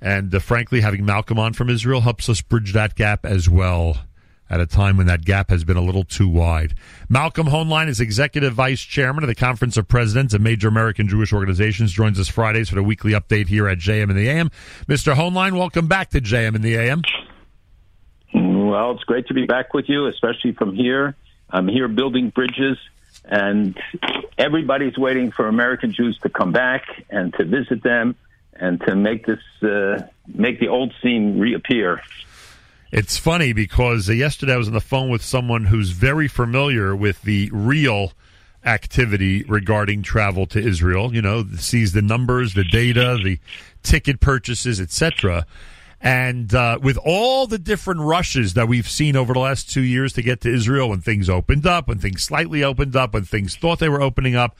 And uh, frankly, having Malcolm on from Israel helps us bridge that gap as well at a time when that gap has been a little too wide. Malcolm Hoenlein is Executive Vice Chairman of the Conference of Presidents of Major American Jewish Organizations, joins us Fridays for the weekly update here at JM in the AM. Mr. Hoenlein, welcome back to JM in the AM. Well, it's great to be back with you, especially from here. I'm here building bridges, and everybody's waiting for American Jews to come back and to visit them and to make this uh, make the old scene reappear. It's funny because uh, yesterday I was on the phone with someone who's very familiar with the real activity regarding travel to Israel. You know, sees the numbers, the data, the ticket purchases, etc. And uh, with all the different rushes that we've seen over the last two years to get to Israel, when things opened up, when things slightly opened up, when things thought they were opening up,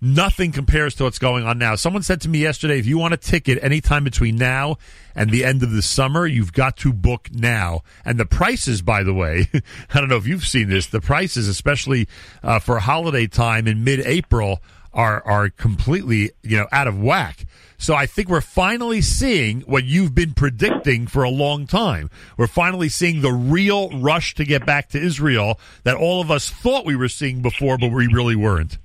nothing compares to what's going on now. Someone said to me yesterday, if you want a ticket anytime between now and the end of the summer, you've got to book now. And the prices, by the way, I don't know if you've seen this, the prices, especially uh, for holiday time in mid-April, are are completely you know out of whack. So I think we're finally seeing what you've been predicting for a long time. We're finally seeing the real rush to get back to Israel that all of us thought we were seeing before, but we really weren't.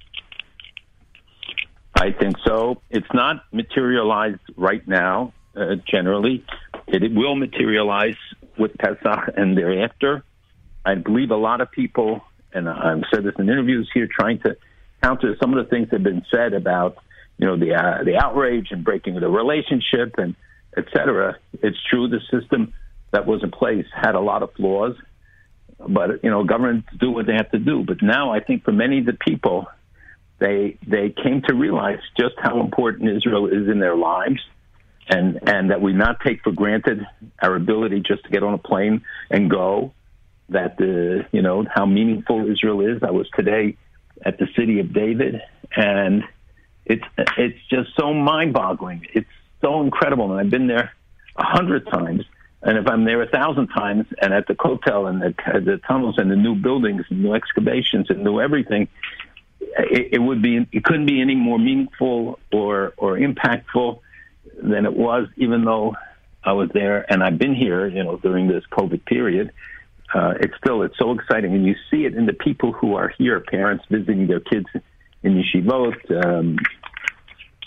I think so. It's not materialized right now, uh, generally. It, it will materialize with Pesach and thereafter. I believe a lot of people, and I've said this in interviews here, trying to counter some of the things that have been said about, you know, the uh, the outrage and breaking the relationship and et cetera. It's true the system that was in place had a lot of flaws, but you know, governments do what they have to do. But now I think for many of the people, they they came to realize just how important Israel is in their lives, and and that we not take for granted our ability just to get on a plane and go. That the you know how meaningful Israel is. I was today at the city of David, and it's it's just so mind-boggling. It's so incredible, and I've been there a hundred times. And if I'm there a thousand times, and at the hotel and the, the tunnels and the new buildings and new excavations and new everything, it, it would be it couldn't be any more meaningful or or impactful than it was, even though I was there and I've been here, you know, during this COVID period. Uh, it's still it's so exciting, and you see it in the people who are here, parents visiting their kids in yeshivot. Um,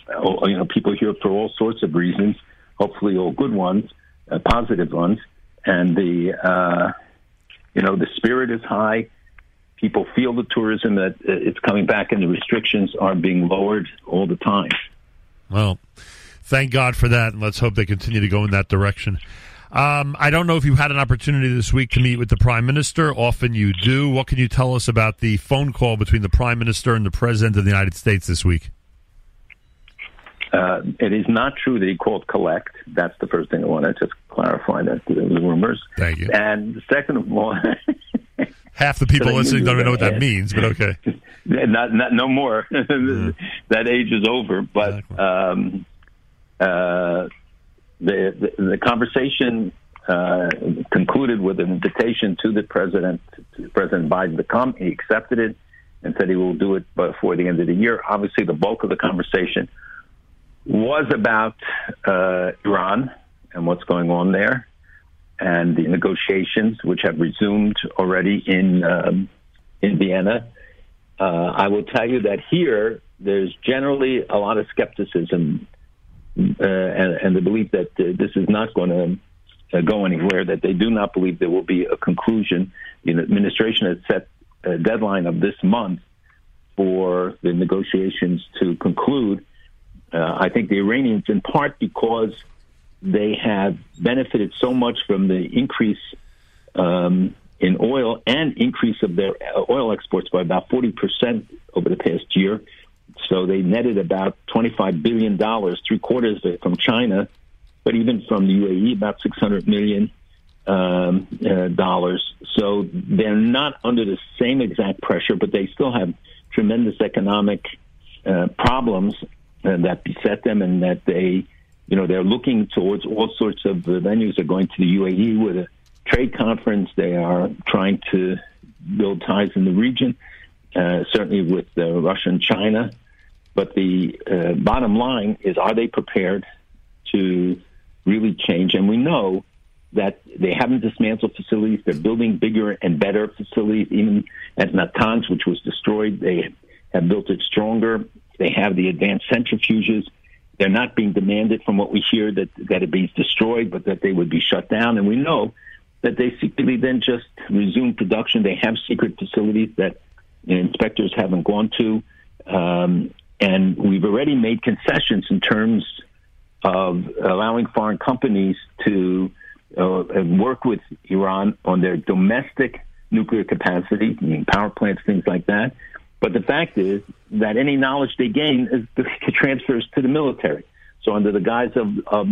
you know, people here for all sorts of reasons, hopefully all good ones, uh, positive ones, and the uh, you know the spirit is high people feel the tourism that uh, it's coming back and the restrictions are being lowered all the time. Well, thank God for that, and let's hope they continue to go in that direction. Um, I don't know if you had an opportunity this week to meet with the Prime Minister. Often you do. What can you tell us about the phone call between the Prime Minister and the President of the United States this week? Uh, it is not true that he called collect. That's the first thing I want to just clarify. That the rumors. Thank you. And second of all, half the people listening don't even know what that means, but okay. not, not no more. that age is over. But um, uh, the, the, the conversation uh, concluded with an invitation to the president, to President Biden, to come. He accepted it and said he will do it before the end of the year. Obviously, the bulk of the conversation was about uh, Iran and what's going on there and the negotiations, which have resumed already in um, in Vienna. Uh, I will tell you that here there's generally a lot of skepticism uh, and, and, the belief that uh, this is not going to uh, go anywhere. That they do not believe there will be a conclusion. The administration has set a deadline of this month for the negotiations to conclude. Uh, I think the Iranians, in part because they have benefited so much from the increase um, in oil and increase of their oil exports by about 40% over the past year. So they netted about $25 billion, three quarters of it from China, but even from the UAE, about 600 million um, uh, dollars. So they're not under the same exact pressure, but they still have tremendous economic uh, problems uh, that beset them and that they you know, they're looking towards all sorts of venues. They're going to the UAE with a trade conference. They are trying to build ties in the region, uh, certainly with uh, Russia and China. But the uh, bottom line is, are they prepared to really change? and we know that they haven't dismantled facilities. They're building bigger and better facilities. Even at Natanz, which was destroyed, they have built it stronger. They have the advanced centrifuges. They're not being demanded from what we hear that, that it be destroyed, but that they would be shut down. And we know that they secretly then just resume production. They have secret facilities that inspectors haven't gone to. Um, and we've already made concessions in terms of allowing foreign companies to uh, work with Iran on their domestic nuclear capacity, meaning power plants, things like that. But the fact is that any knowledge they gain is transfers to the military. So under the guise of, of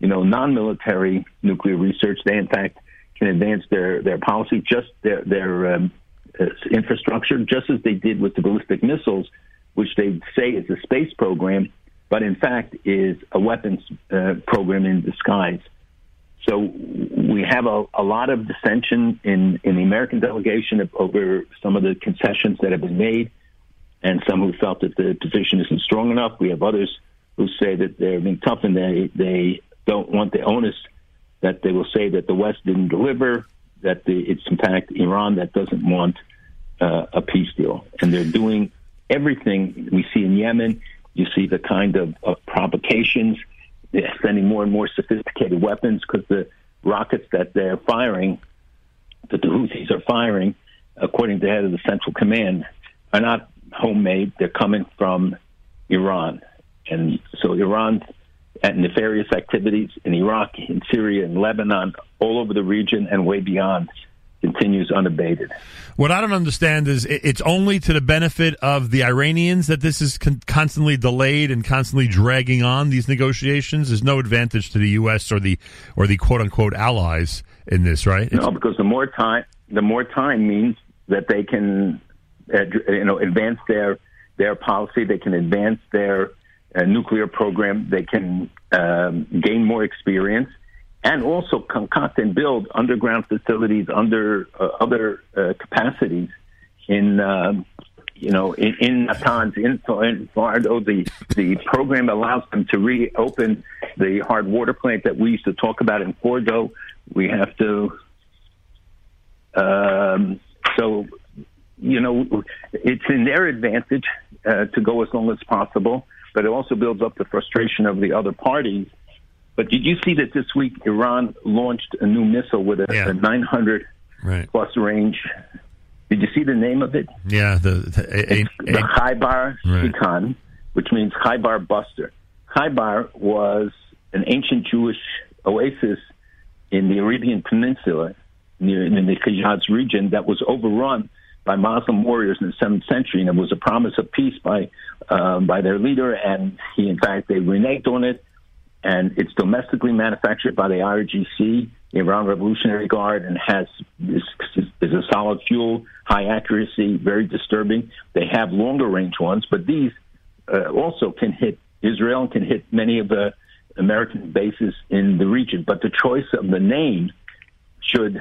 you know non-military nuclear research, they in fact can advance their their policy, just their their um, uh, infrastructure, just as they did with the ballistic missiles, which they say is a space program, but in fact is a weapons uh, program in disguise. So we have a, a lot of dissension in, in the American delegation over some of the concessions that have been made, and some who felt that the position isn't strong enough. We have others who say that they're being tough and they, they don't want the onus that they will say that the West didn't deliver, that the, it's in fact Iran that doesn't want uh, a peace deal. And they're doing everything we see in Yemen. You see the kind of, of provocations sending more and more sophisticated weapons because the rockets that they're firing, that the Houthis are firing, according to the head of the Central Command, are not homemade. They're coming from Iran. And so Iran's at nefarious activities in Iraq, in Syria, in Lebanon, all over the region and way beyond continues unabated. What I don't understand is it's only to the benefit of the Iranians that this is con- constantly delayed and constantly dragging on these negotiations. There's no advantage to the U.S. or the or the quote unquote allies in this, right? No, because the more time, the more time means that they can, uh, you know, advance their their policy. They can advance their uh, nuclear program. They can um, gain more experience and also concoct and build underground facilities under uh, other uh, capacities in, uh, you know, in, in Natanz, in, in Fordo. The, the program allows them to reopen the hard water plant that we used to talk about in Fordo. We have to, um, so, you know, it's in their advantage uh, to go as long as possible, but it also builds up the frustration of the other parties but did you see that this week Iran launched a new missile with a, yeah. a 900 right. plus range? Did you see the name of it? Yeah, the the, a, a, the right. which means Khaybar Buster. Khaybar was an ancient Jewish oasis in the Arabian Peninsula, near in the Hijaz region, that was overrun by Muslim warriors in the seventh century, and it was a promise of peace by uh, by their leader. And he, in fact, they reneged on it and it's domestically manufactured by the IRGC, the Iran Revolutionary Guard, and has is, is a solid fuel, high accuracy, very disturbing. They have longer range ones, but these uh, also can hit Israel and can hit many of the American bases in the region. But the choice of the name should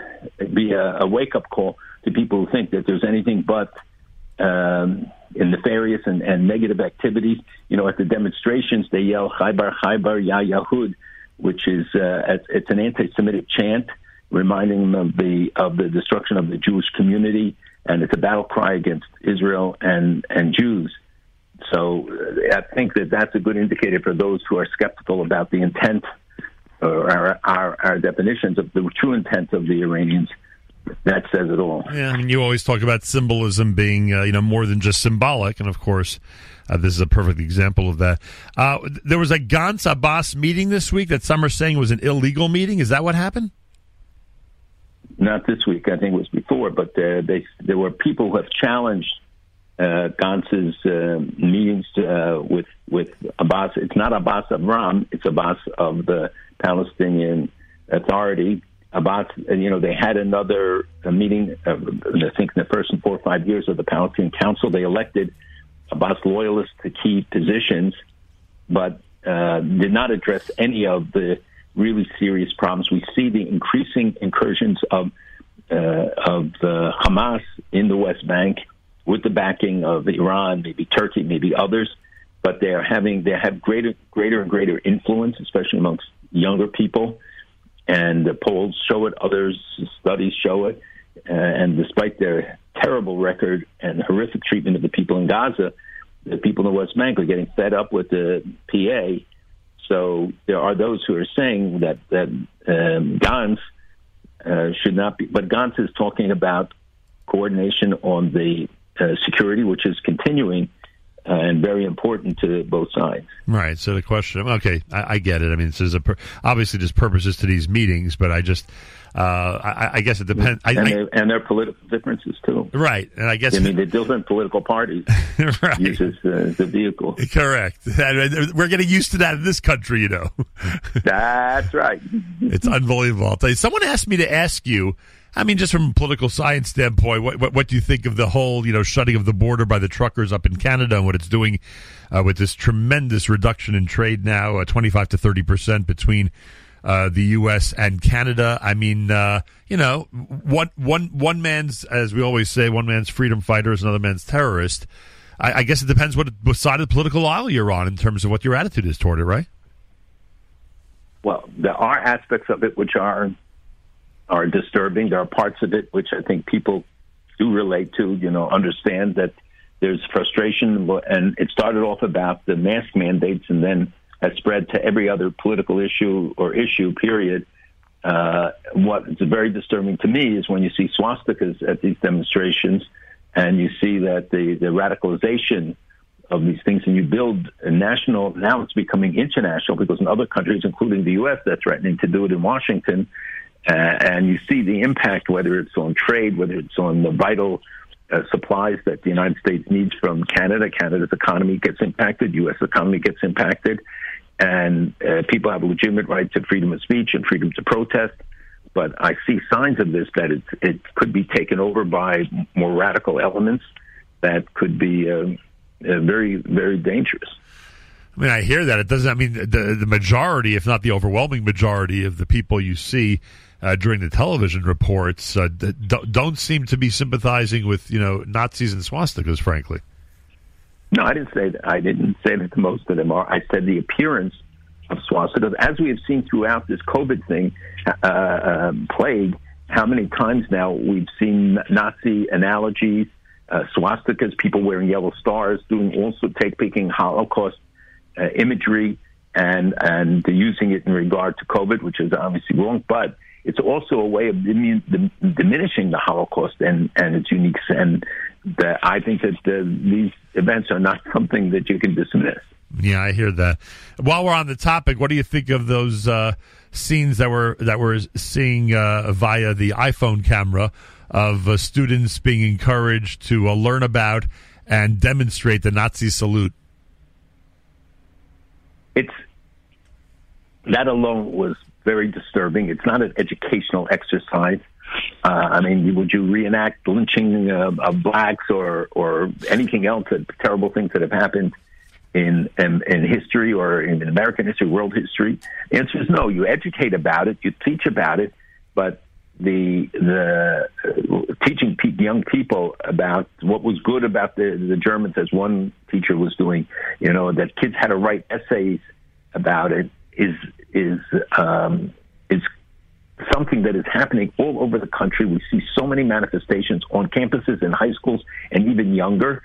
be a, a wake up call to people who think that there's anything but um, in nefarious and, and negative activities. You know, at the demonstrations, they yell "Khaybar, Khaybar, Ya Yahud," which is uh, it's an anti-Semitic chant reminding them of the of the destruction of the Jewish community, and it's a battle cry against Israel and and Jews. So uh, I think that that's a good indicator for those who are skeptical about the intent or our, our, our definitions of the true intent of the Iranians that says it all. Yeah, I mean, you always talk about symbolism being, uh, you know, more than just symbolic, and of course, uh, this is a perfect example of that. Uh, there was a Gantz Abbas meeting this week that some are saying was an illegal meeting. Is that what happened? Not this week. I think it was before, but uh, they, there were people who have challenged uh, Gantz's uh, meetings uh, with with Abbas. It's not Abbas of Ram. It's Abbas of the Palestinian Authority about, you know, they had another meeting, uh, I think in the first four or five years of the Palestinian Council, they elected Abbas loyalists to key positions, but uh, did not address any of the really serious problems. We see the increasing incursions of uh, of Hamas in the West Bank with the backing of Iran, maybe Turkey, maybe others, but they are having they have greater greater and greater influence, especially amongst younger people, and the polls show it. Others studies show it. Uh, and despite their terrible record and horrific treatment of the people in Gaza, the people in the West Bank are getting fed up with the PA. So there are those who are saying that that um, Gantz uh, should not be, but Gantz is talking about coordination on the uh, security, which is continuing uh, and very important to both sides. Right. So the question, okay, I, I get it. I mean, this is a obviously there's purposes to these meetings, but I just, uh, I, I, guess it depends. And, I, and their political differences too. Right. And I guess I mean the different political parties right. uses uh, the vehicle. Correct. We're getting used to that in this country, you know. That's right. it's unbelievable. I'll tell you. Someone asked me to ask you I mean, just from a political science standpoint, what, what, what do you think of the whole, you know, shutting of the border by the truckers up in Canada and what it's doing uh, with this tremendous reduction in trade now, uh, 25 to 30 percent between uh, the U.S. and Canada. I mean, uh, you know, one, one, one man's, as we always say, one man's freedom fighter is another man's terrorist. I, I guess it depends what, what side of the political aisle you're on in terms of what your attitude is toward it, right? Well, there are aspects of it which are are disturbing. There are parts of it which I think people do relate to, you know, understand that there's frustration. And it started off about the mask mandates and then has spread to every other political issue or issue, period. Uh, what is very disturbing to me is when you see swastikas at these demonstrations and you see that the, the radicalization of these things and you build a national, now it's becoming international because in other countries, including the U.S., they're threatening to do it in Washington. Uh, and you see the impact, whether it's on trade, whether it's on the vital uh, supplies that the United States needs from Canada. Canada's economy gets impacted, U.S. economy gets impacted, and uh, people have a legitimate right to freedom of speech and freedom to protest. But I see signs of this that it, it could be taken over by more radical elements that could be uh, uh very, very dangerous. I mean, I hear that. It doesn't. I mean, the the majority, if not the overwhelming majority, of the people you see uh, during the television reports uh, don't seem to be sympathizing with you know Nazis and swastikas. Frankly, no, I didn't say that. I didn't say that most of them are. I said the appearance of swastikas, as we have seen throughout this COVID thing, uh, uh, plague. How many times now we've seen Nazi analogies, uh, swastikas, people wearing yellow stars, doing also take picking Holocaust uh, imagery and and using it in regard to COVID, which is obviously wrong. But it's also a way of diminishing the Holocaust and, and its unique and that I think that the, these events are not something that you can dismiss. Yeah, I hear that. While we're on the topic, what do you think of those uh, scenes that we're that we're seeing uh, via the iPhone camera of uh, students being encouraged to uh, learn about and demonstrate the Nazi salute? It's that alone was very disturbing. It's not an educational exercise. Uh, I mean, would you reenact lynching uh, of blacks or or anything else? That terrible things that have happened in, in in history or in American history, world history? The answer is no. You educate about it, you teach about it, but the the uh, teaching pe- young people about what was good about the the Germans, as one teacher was doing, you know, that kids had to write essays about it is is um, is something that is happening all over the country. We see so many manifestations on campuses in high schools and even younger.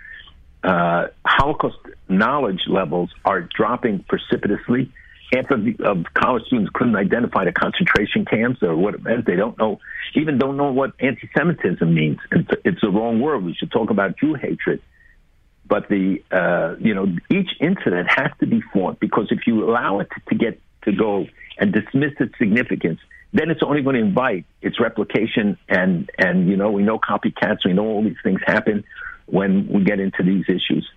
Uh, Holocaust knowledge levels are dropping precipitously. Half of, the, of college students couldn't identify the concentration camps or what it meant. They don't know, even don't know what anti-Semitism means. It's, it's wrong word. We should talk about Jew hatred. But the uh, you know each incident has to be fought because if you allow it to get to go and dismiss its significance, then it's only going to invite its replication. And and you know we know copycats. We know all these things happen when we get into these issues.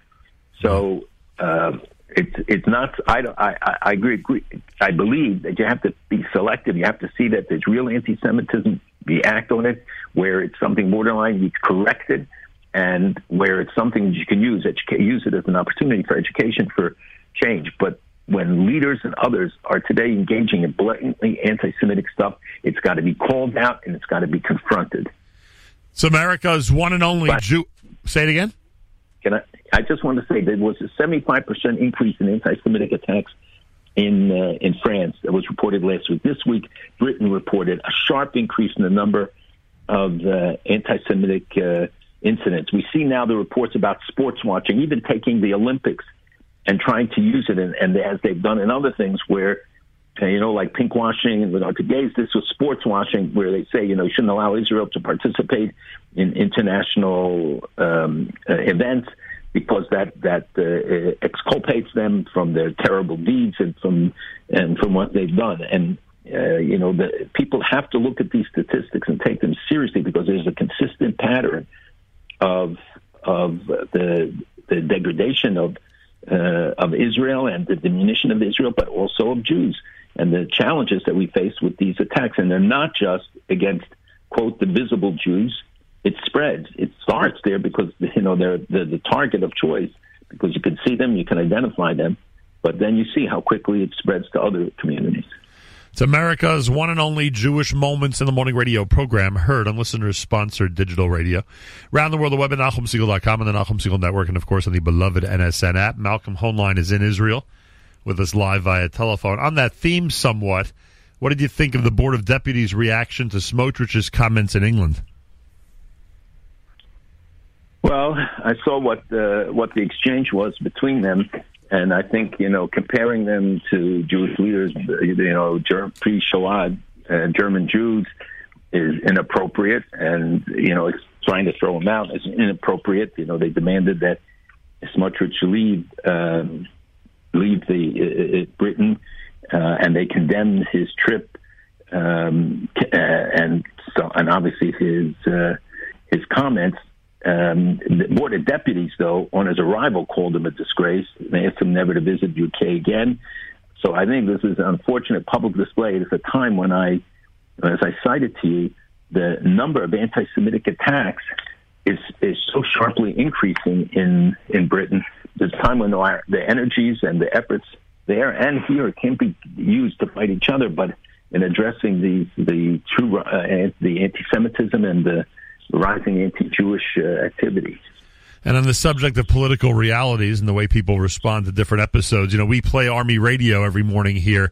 So uh, it's it's not. I, I I agree, agree. I believe that you have to be selective. You have to see that there's real anti-Semitism. You act on it where it's something borderline. You correct it and where it's something that you can use, educa- use it as an opportunity for education for change. But when leaders and others are today engaging in blatantly anti-Semitic stuff, it's got to be called out and it's got to be confronted. It's America's one and only Jew. Say it again. Can I? I just want to say there was a 75% increase in anti-Semitic attacks in uh, in France that was reported last week. This week, Britain reported a sharp increase in the number of uh, anti-Semitic uh, incidents. We see now the reports about sports washing, even taking the Olympics and trying to use it, and, and as they've done in other things where. Uh, you know, like pink washing and with to gays, this was sports washing, where they say, you know, you shouldn't allow Israel to participate in international um, uh, events because that that uh, exculpates them from their terrible deeds and from and from what they've done. And uh, you know, the, people have to look at these statistics and take them seriously because there's a consistent pattern of of the the degradation of uh, of Israel and the diminution of Israel, but also of Jews and the challenges that we face with these attacks. And they're not just against quote the visible Jews it spreads. It starts there because you know they're, they're the target of choice because you can see them, you can identify them, but then you see how quickly it spreads to other communities. It's America's one and only Jewish Moments in the Morning radio program, heard on listeners sponsored digital radio. Around the world, the web at NachumSegal.com and the Nachum Segal Network, and of course on the beloved NSN app. Malcolm Hoenlein is in Israel with us live via telephone. On that theme, somewhat, what did you think of the Board of Deputies' reaction to Smotrich's comments in England? Well, I saw what the what the exchange was between them, and I think you know comparing them to Jewish leaders, you know, pre-Shoah uh, German Jews is inappropriate, and you know, trying to throw them out is inappropriate. You know, they demanded that Smotrich leave um, leave the uh, uh, Britain, uh, and they condemned his trip, um, uh, and so and obviously his uh, his comments um, the Board of Deputies, though, on his arrival, called him a disgrace. They asked him never to visit UK again. So I think this is an unfortunate public display. It's a time when I, as I cited to you, the number of anti-Semitic attacks is is so sharply increasing in in Britain. There's time when the, the energies and the efforts there and here can be used to fight each other, but in addressing the the true uh, the anti-Semitism and the rising anti-Jewish uh, activity. And on the subject of political realities and the way people respond to different episodes, you know, we play Army radio every morning here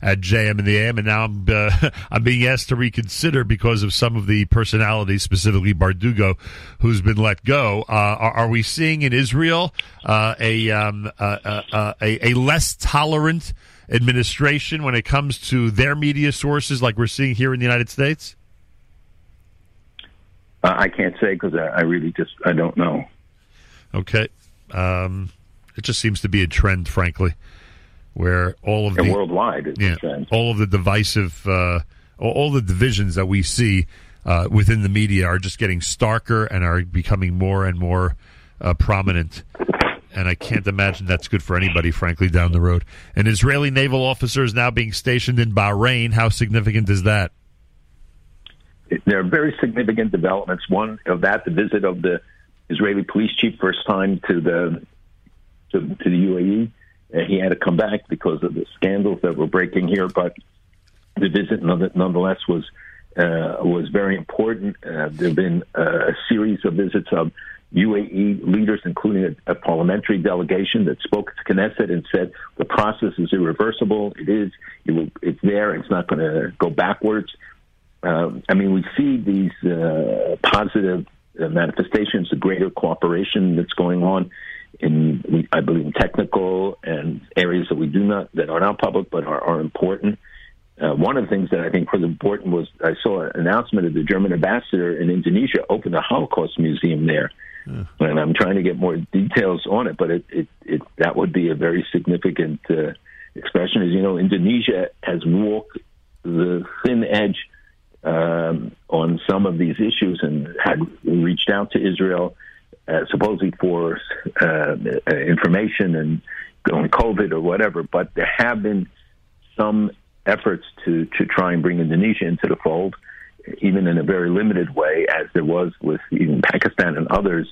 at JM in the AM, and now I'm uh, I'm being asked to reconsider because of some of the personalities, specifically Bardugo, who's been let go. Uh, are, are, we seeing in Israel uh, a, um, uh, uh, uh, a a less tolerant administration when it comes to their media sources, like we're seeing here in the United States? Uh, I can't say because I, I, really just I don't know. Okay, um, it just seems to be a trend, frankly, where all of and the worldwide, yeah, all of the divisive, uh, all, all, the divisions that we see uh, within the media are just getting starker and are becoming more and more uh, prominent. And I can't imagine that's good for anybody, frankly, down the road. An Israeli naval officer is now being stationed in Bahrain. How significant is that? There are very significant developments. One of that, the visit of the Israeli police chief, first time to the to, to the UAE. Uh, he had to come back because of the scandals that were breaking here, but the visit nonetheless was uh, was very important. Uh, there have been uh, a series of visits of UAE leaders, including a, a, parliamentary delegation that spoke to Knesset and said the process is irreversible. It is. It will, it's there. It's not going to go backwards uh, I mean, we see these uh, positive manifestations the greater cooperation that's going on in, I believe, in technical and areas that we do not that are not public but are, are important. Uh, one of the things that I think was important was I saw an announcement of the German ambassador in Indonesia opened a Holocaust museum there, yeah. and I'm trying to get more details on it. But it, it, it that would be a very significant uh, expression. As you know, Indonesia has walked the thin edge um, on some of these issues and had reached out to Israel uh, supposedly for uh, information and on COVID or whatever. But there have been some efforts to, to try and bring Indonesia into the fold, even in a very limited way, as there was with even Pakistan and others.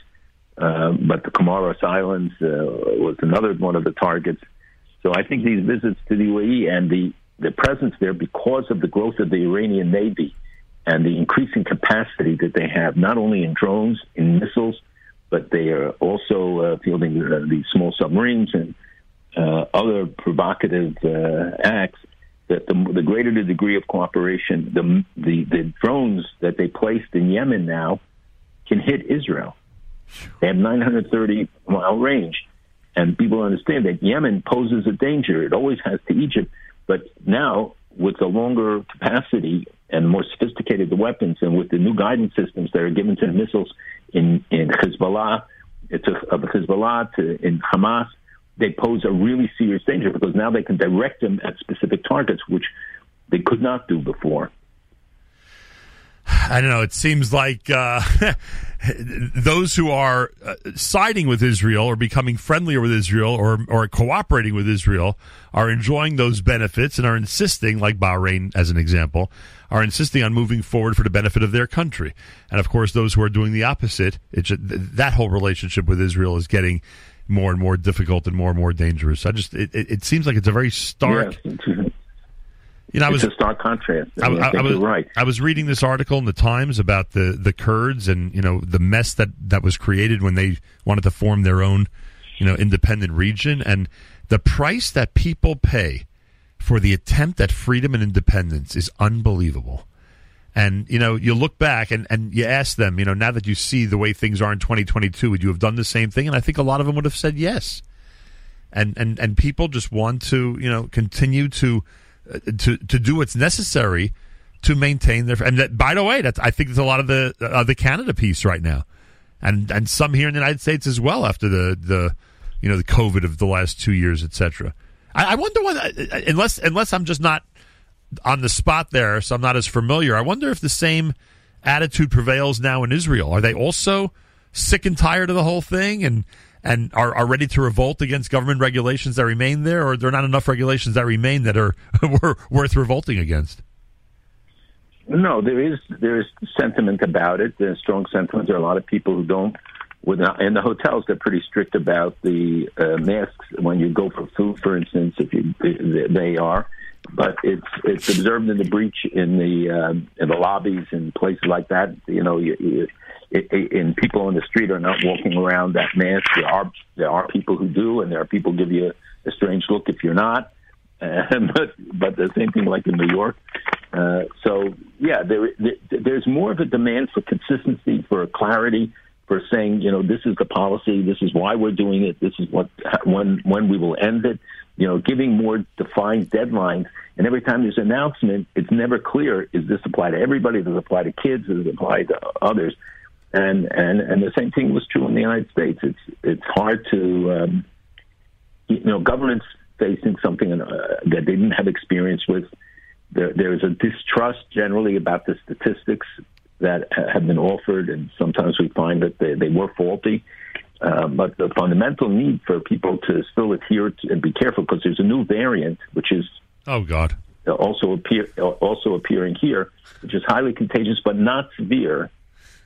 Uh, but the Comoros Islands uh, was another one of the targets. So I think these visits to the UAE and the, the presence there, because of the growth of the Iranian Navy, and the increasing capacity that they have, not only in drones, in missiles, but they are also uh, fielding uh, these small submarines and uh, other provocative uh, acts, that the, the greater the degree of cooperation, the, the the drones that they placed in Yemen now can hit Israel. They have 930 mile range, and people understand that Yemen poses a danger. It always has to Egypt, but now with the longer capacity and more sophisticated the weapons, and with the new guidance systems that are given to the missiles in in Hezbollah, it's a, of Hezbollah to in Hamas, they pose a really serious danger because now they can direct them at specific targets, which they could not do before. I don't know. It seems like uh, those who are uh, siding with Israel or becoming friendlier with Israel or or cooperating with Israel are enjoying those benefits and are insisting, like Bahrain as an example, are insisting on moving forward for the benefit of their country. And of course, those who are doing the opposite, just, that whole relationship with Israel is getting more and more difficult and more and more dangerous. I just it, it, seems like it's a very stark. Yes. You know, I was it's a stark contrast. I, I, I was right. I was reading this article in the Times about the the Kurds and you know the mess that that was created when they wanted to form their own you know independent region and the price that people pay for the attempt at freedom and independence is unbelievable. And you know, you look back and, and you ask them, you know, now that you see the way things are in 2022, would you have done the same thing? And I think a lot of them would have said yes. And and and people just want to, you know, continue to to to do what's necessary to maintain their. And that, by the way, that's I think there's a lot of the uh, the Canada piece right now, and and some here in the United States as well after the the you know the COVID of the last two years, etc. I, I wonder why, unless unless I'm just not on the spot there, so I'm not as familiar. I wonder if the same attitude prevails now in Israel. Are they also sick and tired of the whole thing and and are, are ready to revolt against government regulations that remain there, or there are not enough regulations that remain that are worth revolting against? No, there is there is sentiment about it. There's strong sentiment. There are a lot of people who don't. With in the hotels, they're pretty strict about the uh, masks when you go for food, for instance. If you they are, but it's it's observed in the breach in the uh, in the lobbies and places like that. You know, you, you, and people on the street are not walking around that mask. There are there are people who do, and there are people who give you a, a strange look if you're not. Uh, but but the same thing like in New York. Uh, so yeah, there, there there's more of a demand for consistency, for clarity, for saying you know this is the policy, this is why we're doing it, this is what when when we will end it you know, giving more defined deadlines. And every time there's an announcement, it's never clear: is this apply to everybody? Does it apply to kids? Does it apply to others? And and and the same thing was true in the United States. It's it's hard to um, you know governments facing something uh, that they didn't have experience with. There, there's a distrust generally about the statistics that have been offered, and sometimes we find that they, they were faulty. Uh, but the fundamental need for people to still adhere to, and be careful because there's a new variant, which is oh god, also appear also appearing here, which is highly contagious but not severe,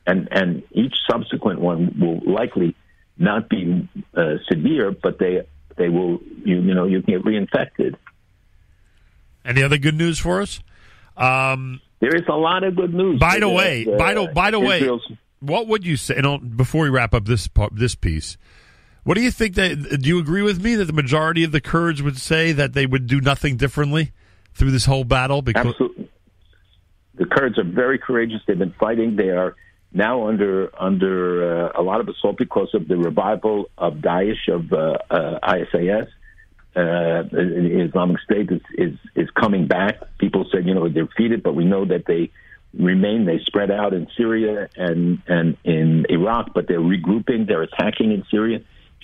and and each subsequent one will likely not be uh, severe, but they they will you you know you can get reinfected. Any other good news for us? Um, there is a lot of good news. By the way, uh, by the by the way, what would you say? And before we wrap up this part, this piece, what do you think that? Do you agree with me that the majority of the Kurds would say that they would do nothing differently through this whole battle? Because Absolutely. The Kurds are very courageous. They've been fighting. They are now under under uh, a lot of assault because of the revival of Daesh of uh, uh, ISIS. Uh, Islamic State is, is is coming back. People said, you know, they're defeated, but we know that they remain. They spread out in Syria and and in Iraq, but they're regrouping. They're attacking in Syria.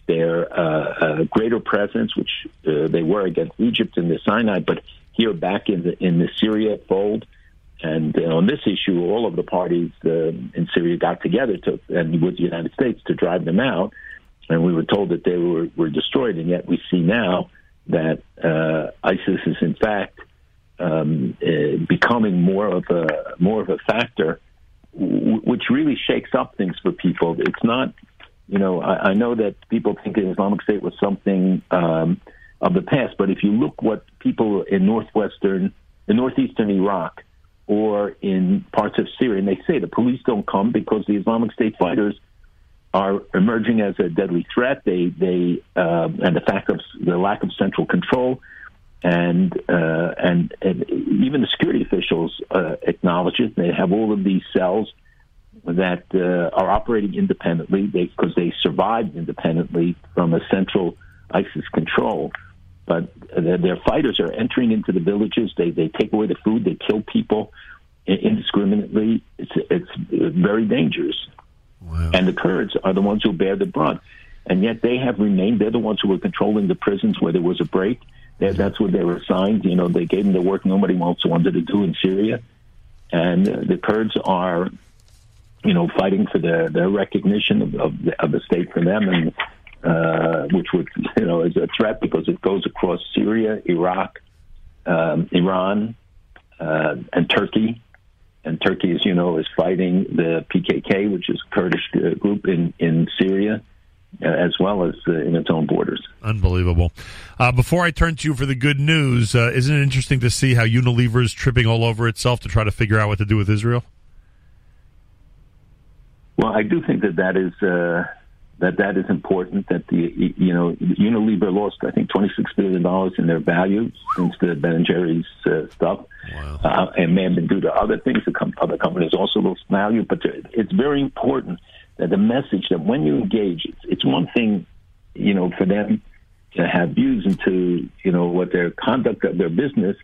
They're uh, greater presence, which uh, they were against Egypt in the Sinai, but here back in the in the Syria fold. And uh, on this issue, all of the parties uh, in Syria got together to, and with the United States to drive them out. And we were told that they were, were destroyed, and yet we see now that uh, ISIS is in fact um, uh, becoming more of a more of a factor, w- which really shakes up things for people. It's not, you know, I, I know that people think the Islamic State was something um, of the past, but if you look what people in northwestern, in northeastern Iraq, or in parts of Syria, and they say the police don't come because the Islamic State fighters are emerging as a deadly threat. They they uh, and the fact of the lack of central control, and uh, and, and even the security officials uh, acknowledge it. They have all of these cells that uh, are operating independently because they, they survived independently from a central ISIS control. But their, fighters are entering into the villages. They they take away the food. They kill people indiscriminately. It's it's very dangerous. Wow. And the Kurds are the ones who bear the brunt. And yet they have remained. They're the ones who were controlling the prisons where there was a break. They're, that's what they were assigned. You know, they gave them the work nobody else wanted to do in Syria. And uh, the Kurds are, you know, fighting for their, their recognition of, of, the, of the state for them, and uh, which would, you know, is a threat because it goes across Syria, Iraq, um, Iran, uh, and Turkey and Turkey, as you know, is fighting the PKK, which is a Kurdish uh, group in in Syria. Uh, as well as uh, in its own borders. Unbelievable. Uh, before I turn to you for the good news, uh, isn't it interesting to see how Unilever is tripping all over itself to try to figure out what to do with Israel? Well, I do think that that is uh, that that is important. That the you know Unilever lost I think twenty six billion dollars in their value since the Ben and Jerry's uh, stuff, wow. uh, and may have been due to other things. The com- other companies also lost value, but it's very important that the message that when you engage, it's, it's one thing, you know, for them to have views into you know what their conduct of their business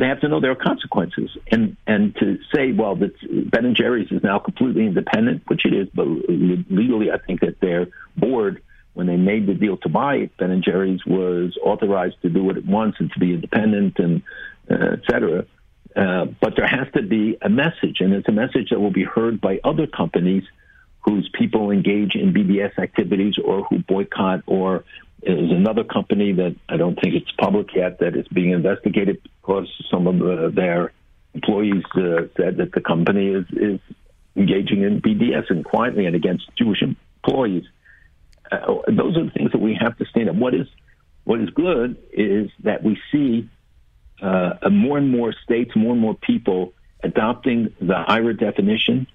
they have to know there are consequences. And and to say, well, that Ben and Jerry's is now completely independent, which it is, but legally, I think that their board, when they made the deal to buy Ben and Jerry's was authorized to do what it wants and to be independent and uh, et cetera. Uh, but there has to be a message, and it's a message that will be heard by other companies whose people engage in BDS activities or who boycott or is another company that I don't think it's public yet that is being investigated because some of the, their employees uh, said that the company is, is engaging in BDS and quietly and against Jewish employees. Uh, those are the things that we have to stand up. What is what is good is that we see uh, more and more states, more and more people adopting the IHRA definition,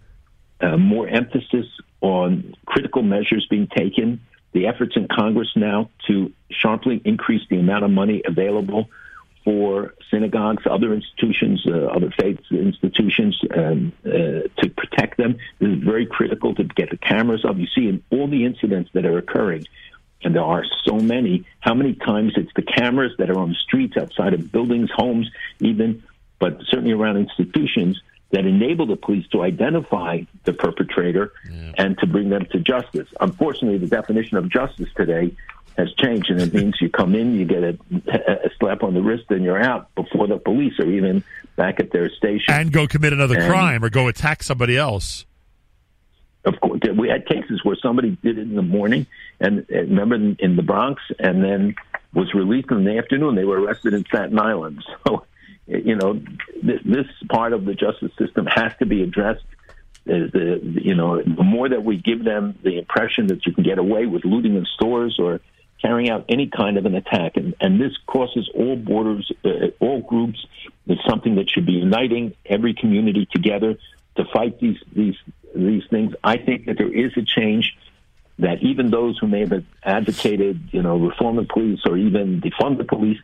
uh, more emphasis on critical measures being taken the efforts in Congress now to sharply increase the amount of money available for synagogues, other institutions, uh, other faith institutions um, uh, to protect them. This is very critical to get the cameras up. You see in all the incidents that are occurring, and there are so many, how many times it's the cameras that are on the streets outside of buildings, homes, even, but certainly around institutions that enable the police to identify the perpetrator yeah. and to bring them to justice. Unfortunately, the definition of justice today has changed, and it means you come in, you get a, a slap on the wrist, and you're out before the police are even back at their station. And go commit another and, crime or go attack somebody else. Of course, we had cases where somebody did it in the morning, and, and remember in, in the Bronx, and then was released in the afternoon. They were arrested in Staten Island. So you know, this, this part of the justice system has to be addressed. The, you know, the more that we give them the impression that you can get away with looting in stores or carrying out any kind of an attack, and, and this crosses all borders, uh, all groups. It's something that should be uniting every community together to fight these these these things. I think that there is a change that even those who may have advocated, you know, reform the police or even defund the police,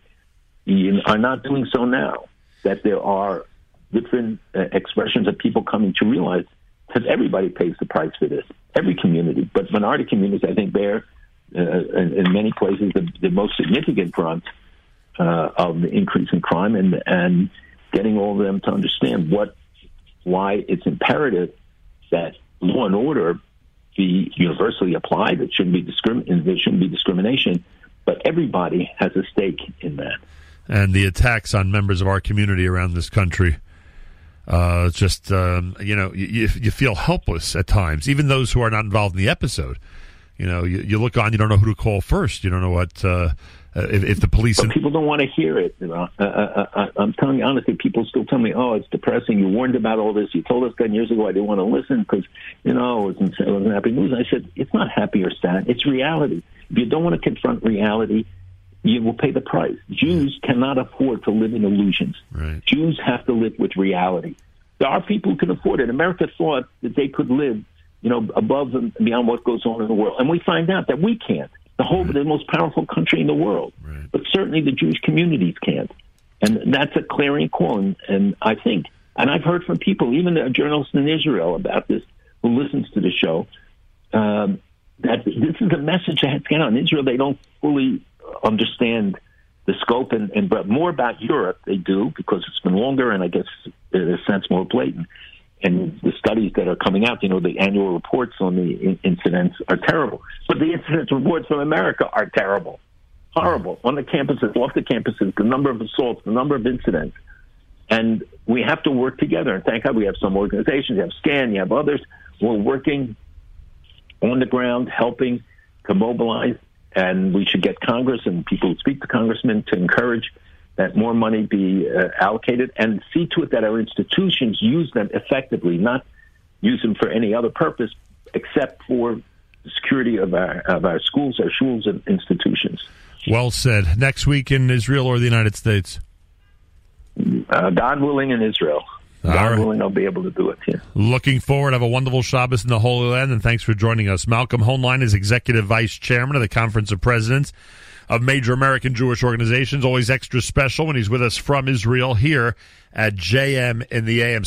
are not doing so now that there are different uh, expressions of people coming to realize because everybody pays the price for this, every community, but minority communities, I think, bear uh, in, in, many places the, the most significant brunt uh, of the increase in crime, and and getting all of them to understand what why it's imperative that law and order be universally applied. It shouldn't be discrimin- There shouldn't be discrimination, but everybody has a stake in that and the attacks on members of our community around this country. Uh, just um, you know, you, you feel helpless at times, even those who are not involved in the episode. You know, you, you look on, you don't know who to call first. You don't know what uh, uh if, if, the police. But people don't want to hear it. You know? Uh, uh, uh, I'm telling you honestly, people still tell me, "Oh, it's depressing. You warned about all this. You told us ten years ago. I didn't want to listen because you know it wasn't, it wasn't happy news." I said, "It's not happy or sad. It's reality. If you don't want to confront reality, you will pay the price. Jews cannot afford to live in illusions. Right. Jews have to live with reality. There are people who can afford it. America thought that they could live you know, above and beyond what goes on in the world. And we find out that we can't. The whole, right. the most powerful country in the world, right. but certainly the Jewish communities can't. And that's a clarion call. And, and I think, and I've heard from people, even a journalist in Israel about this, who listens to the show, um, that this is a message that has gone on. In Israel, they don't fully understand the scope, and, and but more about Europe they do because it's been longer and I guess in a sense more blatant. And the studies that are coming out, you know, the annual reports on the in- incidents are terrible. But the incident reports from America are terrible, horrible. On the campuses, off the campuses, the number of assaults, the number of incidents. And we have to work together. And thank God we have some organizations. You have SCAN, you have others. We're working on the ground, helping to mobilize. And we should get Congress and people who speak to congressmen to encourage that more money be uh, allocated and see to it that our institutions use them effectively, not use them for any other purpose except for the security of our of our schools, our schools and institutions. Well said. Next week in Israel or the United States? Uh, God willing, in Israel. God right. willing, I'll be able to do it. Yeah. Looking forward. To have a wonderful Shabbos in the Holy Land, and thanks for joining us. Malcolm Hoenlein is Executive Vice Chairman of the Conference of Presidents of major American Jewish organizations. Always extra special when he's with us from Israel here at JM in the AM.